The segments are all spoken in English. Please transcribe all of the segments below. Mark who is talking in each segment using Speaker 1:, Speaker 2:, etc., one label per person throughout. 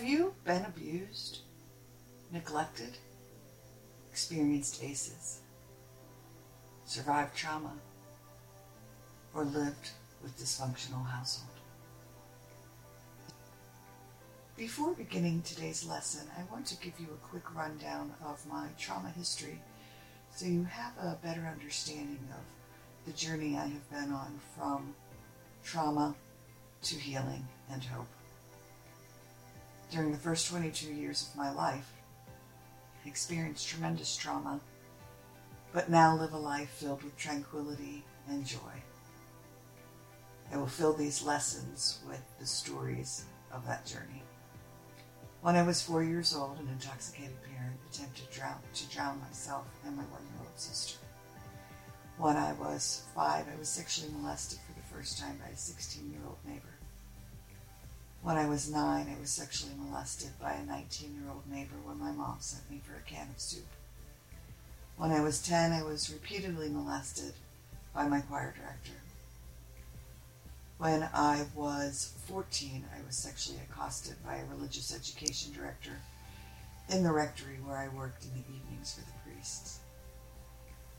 Speaker 1: Have you been abused, neglected, experienced ACEs, survived trauma, or lived with dysfunctional household? Before beginning today's lesson, I want to give you a quick rundown of my trauma history so you have a better understanding of the journey I have been on from trauma to healing and hope. During the first 22 years of my life, I experienced tremendous trauma, but now live a life filled with tranquility and joy. I will fill these lessons with the stories of that journey. When I was four years old, an intoxicated parent attempted to drown, to drown myself and my one year old sister. When I was five, I was sexually molested for the first time by a 16 year old neighbor. When I was nine, I was sexually molested by a 19 year old neighbor when my mom sent me for a can of soup. When I was 10, I was repeatedly molested by my choir director. When I was 14, I was sexually accosted by a religious education director in the rectory where I worked in the evenings for the priests.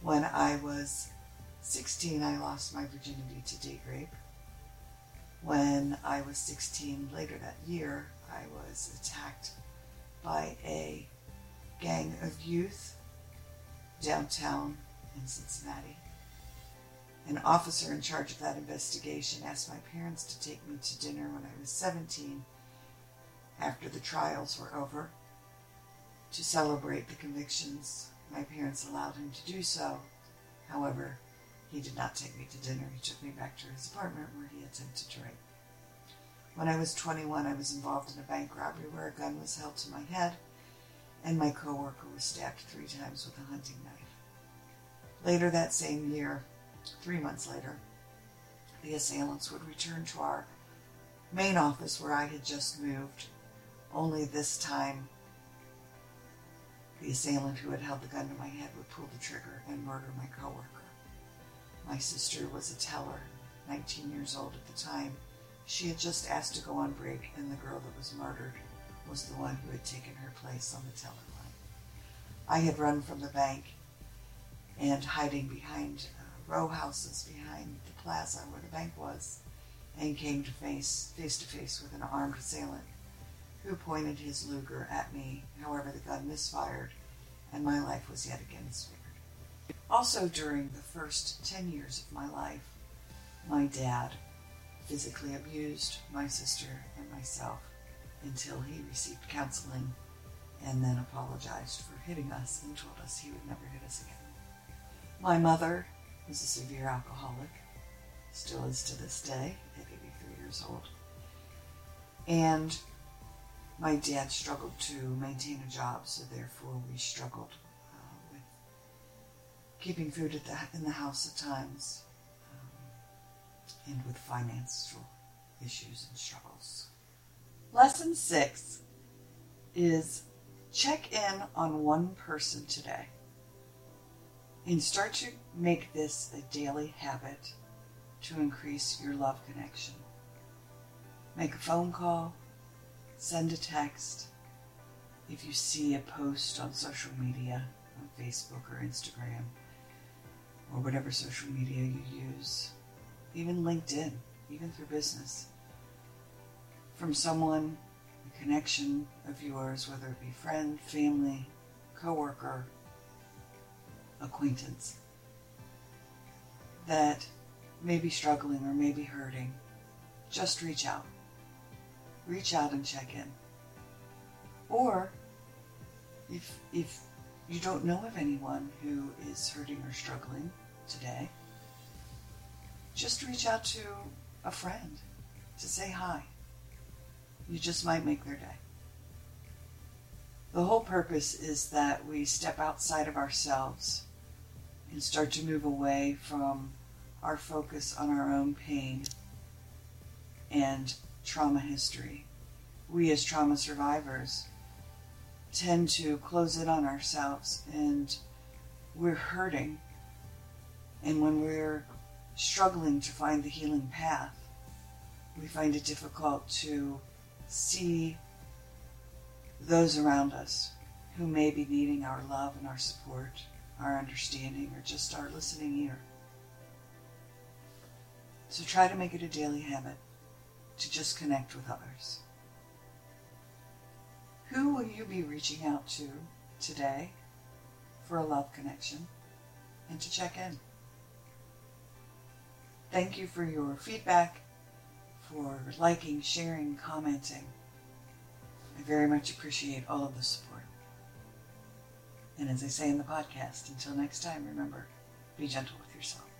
Speaker 1: When I was 16, I lost my virginity to date rape. When I was 16, later that year, I was attacked by a gang of youth downtown in Cincinnati. An officer in charge of that investigation asked my parents to take me to dinner when I was 17 after the trials were over to celebrate the convictions. My parents allowed him to do so. However, he did not take me to dinner. He took me back to his apartment where he attempted to rape. When I was 21, I was involved in a bank robbery where a gun was held to my head and my coworker was stabbed three times with a hunting knife. Later that same year, Three months later, the assailants would return to our main office where I had just moved, only this time the assailant who had held the gun to my head would pull the trigger and murder my coworker. My sister was a teller, 19 years old at the time. She had just asked to go on break, and the girl that was murdered was the one who had taken her place on the teller line. I had run from the bank and hiding behind uh, row houses behind the plaza where the bank was, and came to face face to face with an armed assailant who pointed his Luger at me. However, the gun misfired, and my life was yet again spared. Also, during the first 10 years of my life, my dad physically abused my sister and myself until he received counseling and then apologized for hitting us and told us he would never hit us again. My mother was a severe alcoholic, still is to this day at 83 years old. And my dad struggled to maintain a job, so therefore we struggled keeping food the, in the house at times um, and with financial issues and struggles. Lesson six is check in on one person today and start to make this a daily habit to increase your love connection. Make a phone call, send a text. If you see a post on social media, on Facebook or Instagram, or whatever social media you use, even LinkedIn, even through business, from someone, a connection of yours, whether it be friend, family, coworker, acquaintance that may be struggling or may be hurting, just reach out. Reach out and check in. Or if if you don't know of anyone who is hurting or struggling today, just reach out to a friend to say hi. You just might make their day. The whole purpose is that we step outside of ourselves and start to move away from our focus on our own pain and trauma history. We, as trauma survivors, tend to close in on ourselves and we're hurting. And when we're struggling to find the healing path, we find it difficult to see those around us who may be needing our love and our support, our understanding, or just our listening ear. So try to make it a daily habit to just connect with others. Will you be reaching out to today for a love connection and to check in? Thank you for your feedback, for liking, sharing, commenting. I very much appreciate all of the support. And as I say in the podcast, until next time, remember, be gentle with yourself.